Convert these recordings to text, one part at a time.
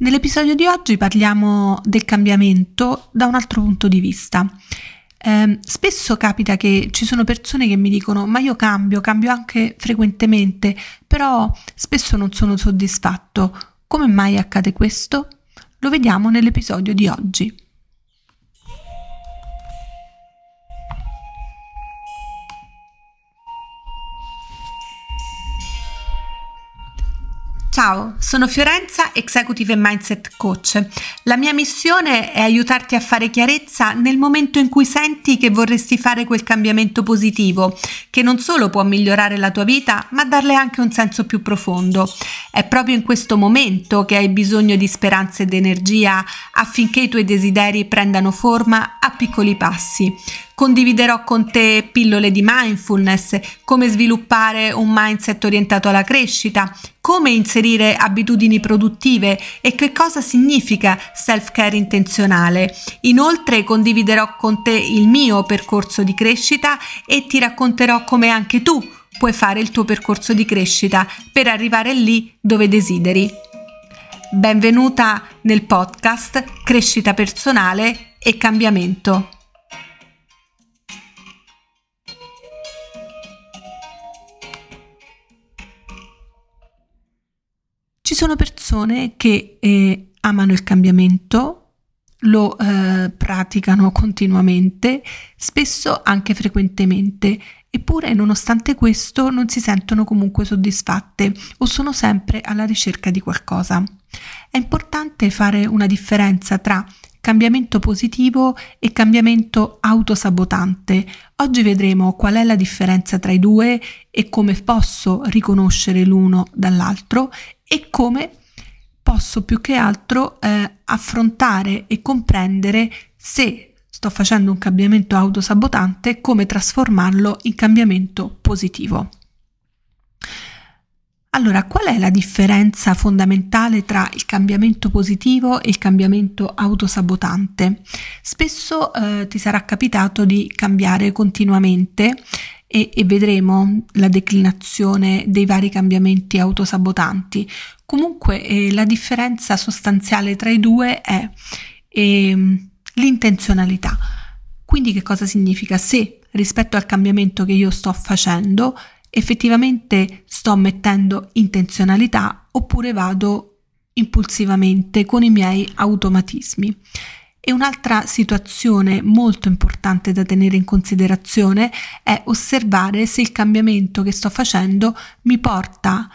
Nell'episodio di oggi parliamo del cambiamento da un altro punto di vista. Eh, spesso capita che ci sono persone che mi dicono ma io cambio, cambio anche frequentemente, però spesso non sono soddisfatto. Come mai accade questo? Lo vediamo nell'episodio di oggi. Ciao, sono Fiorenza, Executive Mindset Coach. La mia missione è aiutarti a fare chiarezza nel momento in cui senti che vorresti fare quel cambiamento positivo, che non solo può migliorare la tua vita, ma darle anche un senso più profondo. È proprio in questo momento che hai bisogno di speranza ed energia affinché i tuoi desideri prendano forma a piccoli passi. Condividerò con te pillole di mindfulness, come sviluppare un mindset orientato alla crescita, come inserire abitudini produttive e che cosa significa self-care intenzionale. Inoltre condividerò con te il mio percorso di crescita e ti racconterò come anche tu puoi fare il tuo percorso di crescita per arrivare lì dove desideri. Benvenuta nel podcast Crescita personale e cambiamento. Sono persone che eh, amano il cambiamento, lo eh, praticano continuamente, spesso anche frequentemente, eppure nonostante questo non si sentono comunque soddisfatte o sono sempre alla ricerca di qualcosa. È importante fare una differenza tra cambiamento positivo e cambiamento autosabotante. Oggi vedremo qual è la differenza tra i due e come posso riconoscere l'uno dall'altro e come posso più che altro eh, affrontare e comprendere se sto facendo un cambiamento autosabotante, come trasformarlo in cambiamento positivo. Allora, qual è la differenza fondamentale tra il cambiamento positivo e il cambiamento autosabotante? Spesso eh, ti sarà capitato di cambiare continuamente e, e, vedremo la declinazione dei vari cambiamenti autosabotanti. Comunque eh, la differenza sostanziale tra i due è eh, l'intenzionalità. Quindi che cosa significa? Se rispetto al cambiamento che io sto facendo effettivamente sto mettendo intenzionalità oppure vado impulsivamente con i miei automatismi. E un'altra situazione molto importante da tenere in considerazione è osservare se il cambiamento che sto facendo mi porta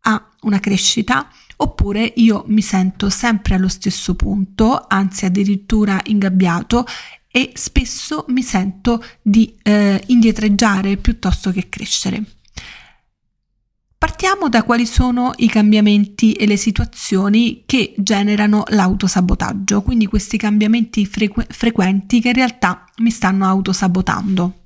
a una crescita oppure io mi sento sempre allo stesso punto, anzi addirittura ingabbiato e spesso mi sento di eh, indietreggiare piuttosto che crescere. Partiamo da quali sono i cambiamenti e le situazioni che generano l'autosabotaggio, quindi questi cambiamenti frequ- frequenti che in realtà mi stanno autosabotando.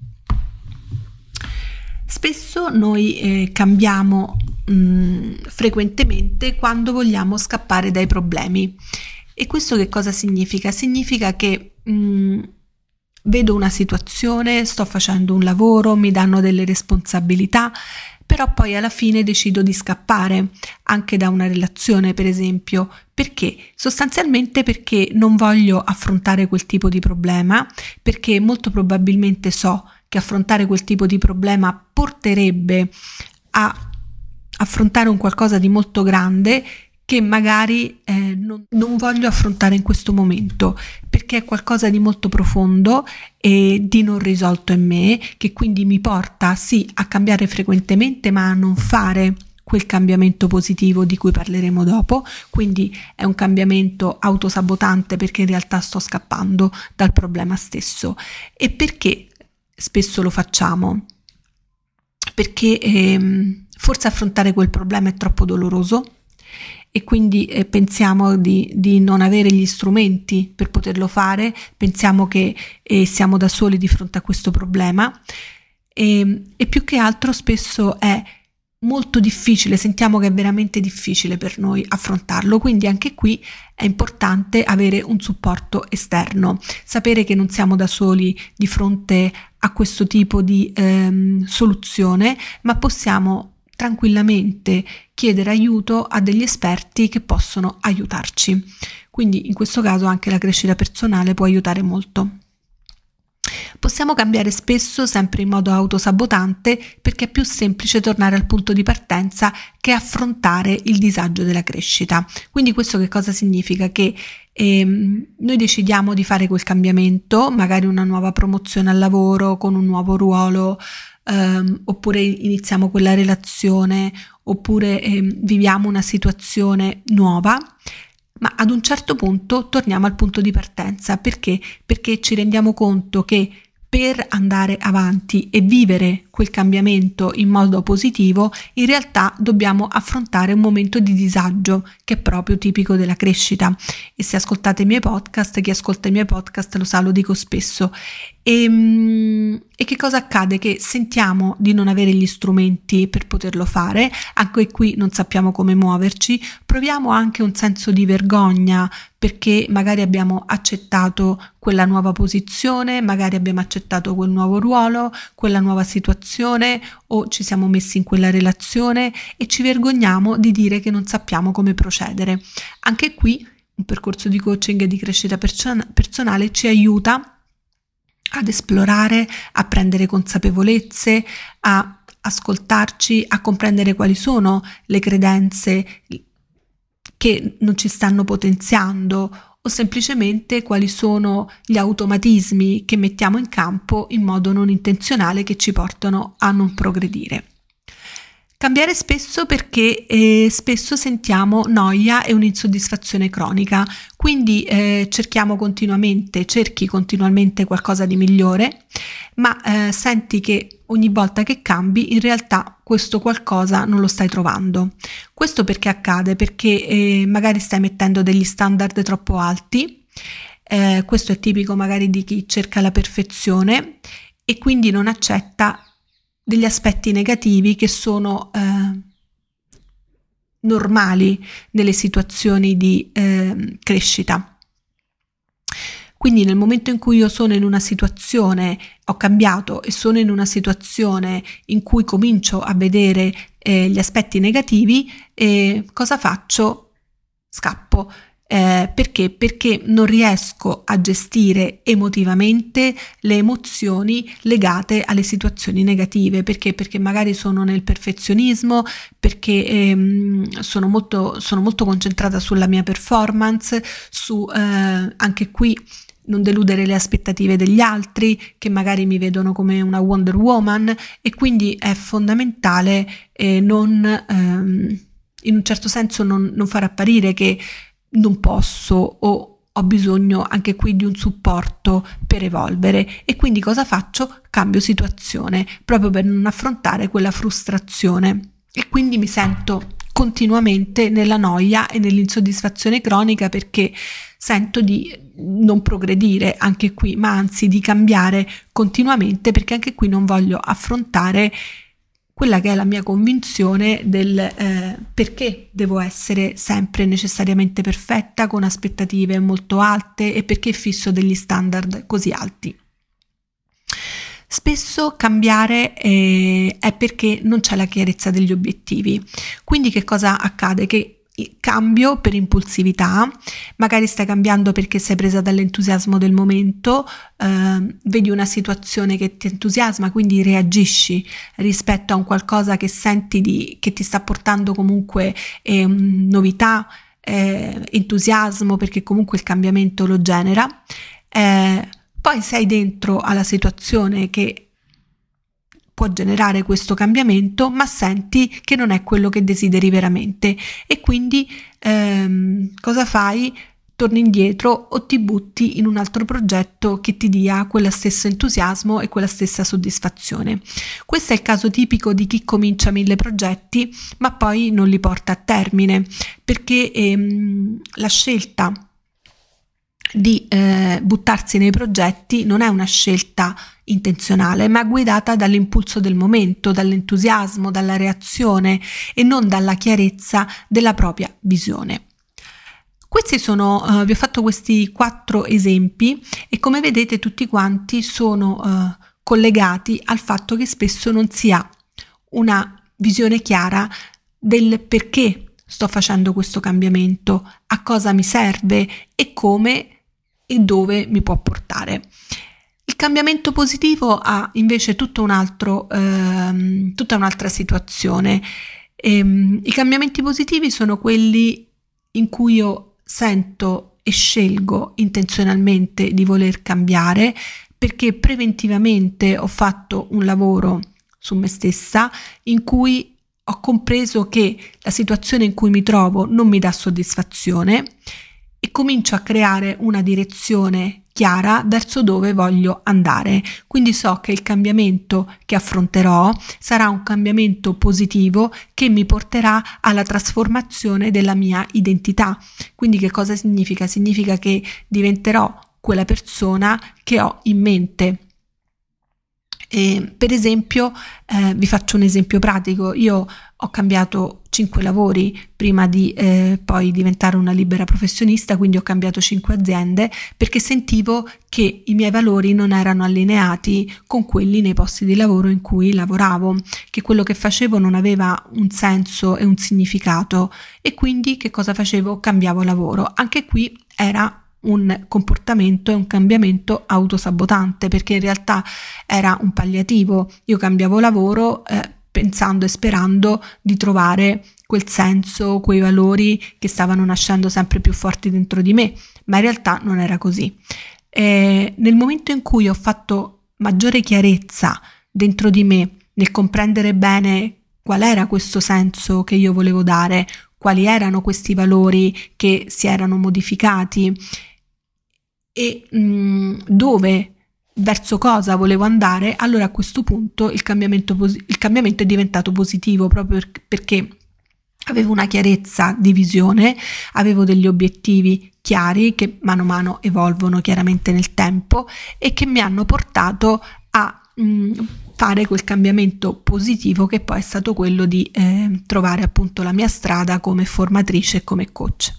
Spesso noi eh, cambiamo mh, mm, frequentemente quando vogliamo scappare dai problemi. E questo che cosa significa? Significa che mh, mm, vedo una situazione, sto facendo un lavoro, mi danno delle responsabilità però poi alla fine decido di scappare anche da una relazione, per esempio, perché? Sostanzialmente perché non voglio affrontare quel tipo di problema, perché molto probabilmente so che affrontare quel tipo di problema porterebbe a affrontare un qualcosa di molto grande che magari eh, non, non, voglio affrontare in questo momento perché è qualcosa di molto profondo e di non risolto in me che quindi mi porta sì a cambiare frequentemente ma a non fare quel cambiamento positivo di cui parleremo dopo. Quindi è un cambiamento autosabotante perché in realtà sto scappando dal problema stesso. E perché spesso lo facciamo? Perché ehm, forse affrontare quel problema è troppo doloroso e quindi eh, pensiamo di, di, non avere gli strumenti per poterlo fare, pensiamo che eh, siamo da soli di fronte a questo problema. E, e più che altro spesso è molto difficile, sentiamo che è veramente difficile per noi affrontarlo, quindi anche qui è importante avere un supporto esterno, sapere che non siamo da soli di fronte a questo tipo di ehm, soluzione, ma possiamo tranquillamente chiedere aiuto a degli esperti che possono aiutarci. Quindi in questo caso anche la crescita personale può aiutare molto. Possiamo cambiare spesso, sempre in modo autosabotante, perché è più semplice tornare al punto di partenza che affrontare il disagio della crescita. Quindi questo che cosa significa? Che ehm, noi decidiamo di fare quel cambiamento, magari una nuova promozione al lavoro, con un nuovo ruolo, ehm, oppure iniziamo quella relazione, oppure ehm, viviamo una situazione nuova ma ad un certo punto torniamo al punto di partenza perché? Perché ci rendiamo conto che per andare avanti e vivere quel cambiamento in modo positivo, in realtà dobbiamo affrontare un momento di disagio che è proprio tipico della crescita. E se ascoltate i miei podcast, chi ascolta i miei podcast lo sa, lo dico spesso. E, ehm, e che cosa accade? Che sentiamo di non avere gli strumenti per poterlo fare, anche qui non sappiamo come muoverci, proviamo anche un senso di vergogna perché magari abbiamo accettato quella nuova posizione, magari abbiamo accettato quel nuovo ruolo, quella nuova situazione o ci siamo messi in quella relazione e ci vergogniamo di dire che non sappiamo come procedere. Anche qui un percorso di coaching e di crescita person- personale ci aiuta ad esplorare, a prendere consapevolezze, a ascoltarci, a comprendere quali sono le credenze che non ci stanno potenziando o semplicemente quali sono gli automatismi che mettiamo in campo in modo non intenzionale che ci portano a non progredire. Cambiare spesso perché eh, spesso sentiamo noia e un'insoddisfazione cronica, quindi eh, cerchiamo continuamente, cerchi continuamente qualcosa di migliore, ma eh, senti che ogni volta che cambi in realtà questo qualcosa non lo stai trovando. Questo perché accade? Perché eh, magari stai mettendo degli standard troppo alti, eh, questo è tipico magari di chi cerca la perfezione e quindi non accetta degli aspetti negativi che sono eh, normali nelle situazioni di eh, crescita. Quindi nel momento in cui io sono in una situazione, ho cambiato e sono in una situazione in cui comincio a vedere eh, gli aspetti negativi, eh, cosa faccio? Scappo eh, perché? Perché non riesco a gestire emotivamente le emozioni legate alle situazioni negative. Perché? Perché magari sono nel perfezionismo, perché ehm, sono, molto, sono molto concentrata sulla mia performance, su eh, anche qui non deludere le aspettative degli altri che magari mi vedono come una Wonder Woman e quindi è fondamentale eh, non, ehm, in un certo senso non, non far apparire che non posso o ho bisogno anche qui di un supporto per evolvere e quindi cosa faccio? Cambio situazione proprio per non affrontare quella frustrazione e quindi mi sento continuamente nella noia e nell'insoddisfazione cronica perché sento di non progredire anche qui, ma anzi di cambiare continuamente perché anche qui non voglio affrontare quella che è la mia convinzione del eh, perché devo essere sempre necessariamente perfetta con aspettative molto alte e perché fisso degli standard così alti. Spesso cambiare eh, è perché non c'è la chiarezza degli obiettivi. Quindi che cosa accade? Che cambio per impulsività, magari stai cambiando perché sei presa dall'entusiasmo del momento, eh, vedi una situazione che ti entusiasma, quindi reagisci rispetto a un qualcosa che senti di, che ti sta portando comunque eh, novità, eh, entusiasmo, perché comunque il cambiamento lo genera. Eh, poi sei dentro alla situazione che può generare questo cambiamento, ma senti che non è quello che desideri veramente e quindi ehm, cosa fai? Torni indietro o ti butti in un altro progetto che ti dia quello stesso entusiasmo e quella stessa soddisfazione. Questo è il caso tipico di chi comincia mille progetti ma poi non li porta a termine perché ehm, la scelta di eh, buttarsi nei progetti non è una scelta intenzionale, ma guidata dall'impulso del momento, dall'entusiasmo, dalla reazione e non dalla chiarezza della propria visione. Questi sono, uh, vi ho fatto questi quattro esempi e come vedete tutti quanti sono uh, collegati al fatto che spesso non si ha una visione chiara del perché sto facendo questo cambiamento, a cosa mi serve e come e dove mi può portare. Il cambiamento positivo ha invece tutto un altro, ehm, tutta un'altra situazione. Ehm, I cambiamenti positivi sono quelli in cui io sento e scelgo intenzionalmente di voler cambiare perché preventivamente ho fatto un lavoro su me stessa in cui ho compreso che la situazione in cui mi trovo non mi dà soddisfazione e comincio a creare una direzione chiara verso dove voglio andare. Quindi so che il cambiamento che affronterò sarà un cambiamento positivo che mi porterà alla trasformazione della mia identità. Quindi che cosa significa? Significa che diventerò quella persona che ho in mente. E, per esempio, eh, vi faccio un esempio pratico, io ho cambiato 5 lavori prima di eh, poi diventare una libera professionista, quindi ho cambiato 5 aziende perché sentivo che i miei valori non erano allineati con quelli nei posti di lavoro in cui lavoravo, che quello che facevo non aveva un senso e un significato e quindi che cosa facevo? Cambiavo lavoro. Anche qui era un comportamento e un cambiamento autosabotante perché in realtà era un palliativo. Io cambiavo lavoro eh, pensando e sperando di trovare quel senso, quei valori che stavano nascendo sempre più forti dentro di me, ma in realtà non era così. E nel momento in cui ho fatto maggiore chiarezza dentro di me nel comprendere bene qual era questo senso che io volevo dare, quali erano questi valori che si erano modificati e mh, mm, dove verso cosa volevo andare, allora a questo punto il cambiamento, il cambiamento è diventato positivo proprio perché avevo una chiarezza di visione, avevo degli obiettivi chiari che mano a mano evolvono chiaramente nel tempo e che mi hanno portato a mh, mm, fare quel cambiamento positivo che poi è stato quello di eh, trovare appunto la mia strada come formatrice e come coach.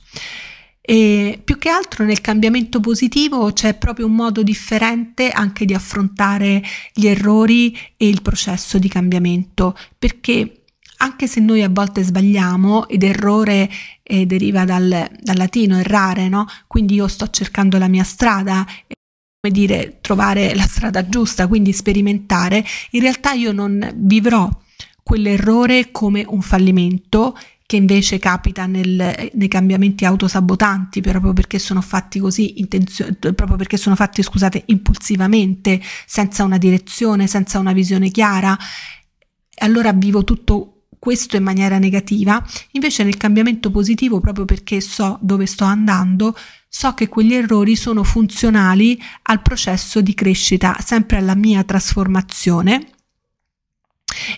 E più che altro nel cambiamento positivo c'è proprio un modo differente anche di affrontare gli errori e il processo di cambiamento, perché anche se noi a volte sbagliamo, ed errore eh, deriva dal, dal, latino errare, no? Quindi io sto cercando la mia strada, come dire, trovare la strada giusta, quindi sperimentare, in realtà io non vivrò quell'errore come un fallimento che invece capita nel, nei cambiamenti autosabotanti proprio perché sono fatti così intenzio- proprio perché sono fatti scusate impulsivamente senza una direzione senza una visione chiara allora vivo tutto questo in maniera negativa. Invece nel cambiamento positivo proprio perché so dove sto andando so che quegli errori sono funzionali al processo di crescita sempre alla mia trasformazione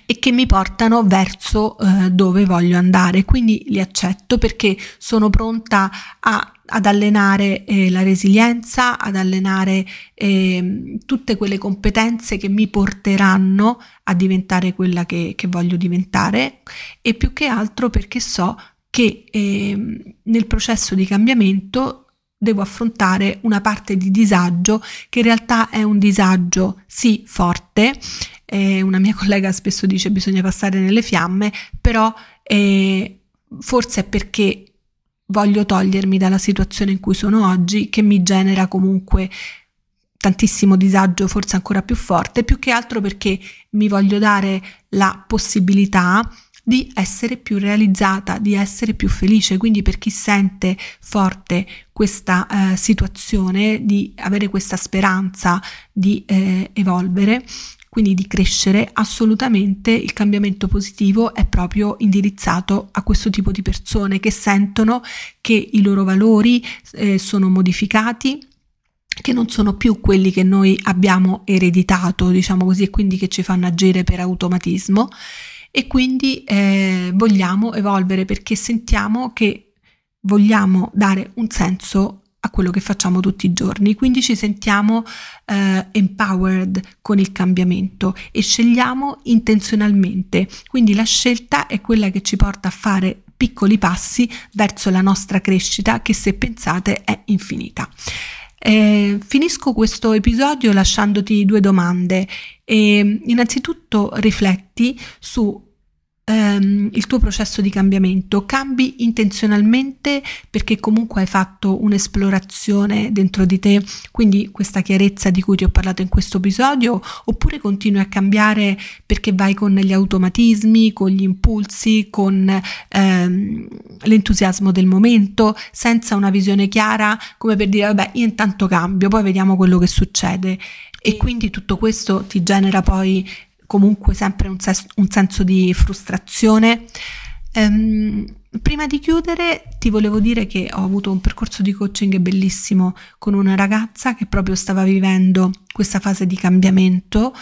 e che mi portano verso eh, dove voglio andare. Quindi li accetto perché sono pronta a, ad allenare eh, la resilienza, ad allenare eh, tutte quelle competenze che mi porteranno a diventare quella che, che voglio diventare e più che altro perché so che ehm, nel processo di cambiamento devo affrontare una parte di disagio che in realtà è un disagio sì forte eh, una mia collega spesso dice bisogna passare nelle fiamme, però eh, forse è perché voglio togliermi dalla situazione in cui sono oggi, che mi genera comunque tantissimo disagio, forse ancora più forte, più che altro perché mi voglio dare la possibilità di essere più realizzata, di essere più felice. Quindi per chi sente forte questa eh, situazione, di avere questa speranza di eh, evolvere, quindi di crescere, assolutamente il cambiamento positivo è proprio indirizzato a questo tipo di persone che sentono che i loro valori eh, sono modificati, che non sono più quelli che noi abbiamo ereditato, diciamo così, e quindi che ci fanno agire per automatismo e quindi eh, vogliamo evolvere perché sentiamo che vogliamo dare un senso a quello che facciamo tutti i giorni, quindi ci sentiamo eh, empowered con il cambiamento e scegliamo intenzionalmente, quindi la scelta è quella che ci porta a fare piccoli passi verso la nostra crescita che se pensate è infinita. Eh, finisco questo episodio lasciandoti due domande. Eh, innanzitutto rifletti su ehm, il tuo processo di cambiamento, cambi intenzionalmente perché comunque hai fatto un'esplorazione dentro di te, quindi questa chiarezza di cui ti ho parlato in questo episodio, oppure continui a cambiare perché vai con gli automatismi, con gli impulsi, con ehm, l'entusiasmo del momento, senza una visione chiara, come per dire vabbè io intanto cambio, poi vediamo quello che succede. E quindi tutto questo ti genera poi comunque sempre un, ses- un senso di frustrazione. Um, prima di chiudere ti volevo dire che ho avuto un percorso di coaching bellissimo con una ragazza che proprio stava vivendo questa fase di cambiamento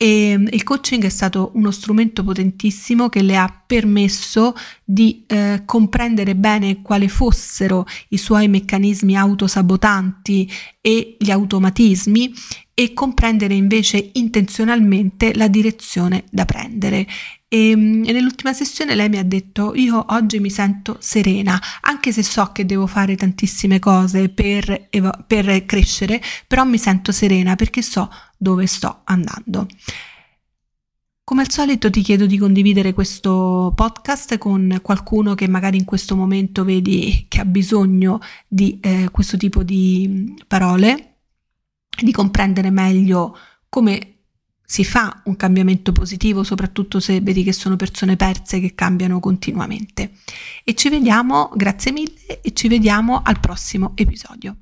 e il coaching è stato uno strumento potentissimo che le ha permesso di eh, comprendere bene quali fossero i suoi meccanismi autosabotanti e gli automatismi e comprendere invece intenzionalmente la direzione da prendere. E, mm, e, nell'ultima sessione lei mi ha detto io oggi mi sento serena anche se so che devo fare tantissime cose per, per crescere però mi sento serena perché so dove sto andando come al solito ti chiedo di condividere questo podcast con qualcuno che magari in questo momento vedi che ha bisogno di eh, questo tipo di parole di comprendere meglio come si fa un cambiamento positivo, soprattutto se vedi che sono persone perse che cambiano continuamente. E ci vediamo, grazie mille, e ci vediamo al prossimo episodio.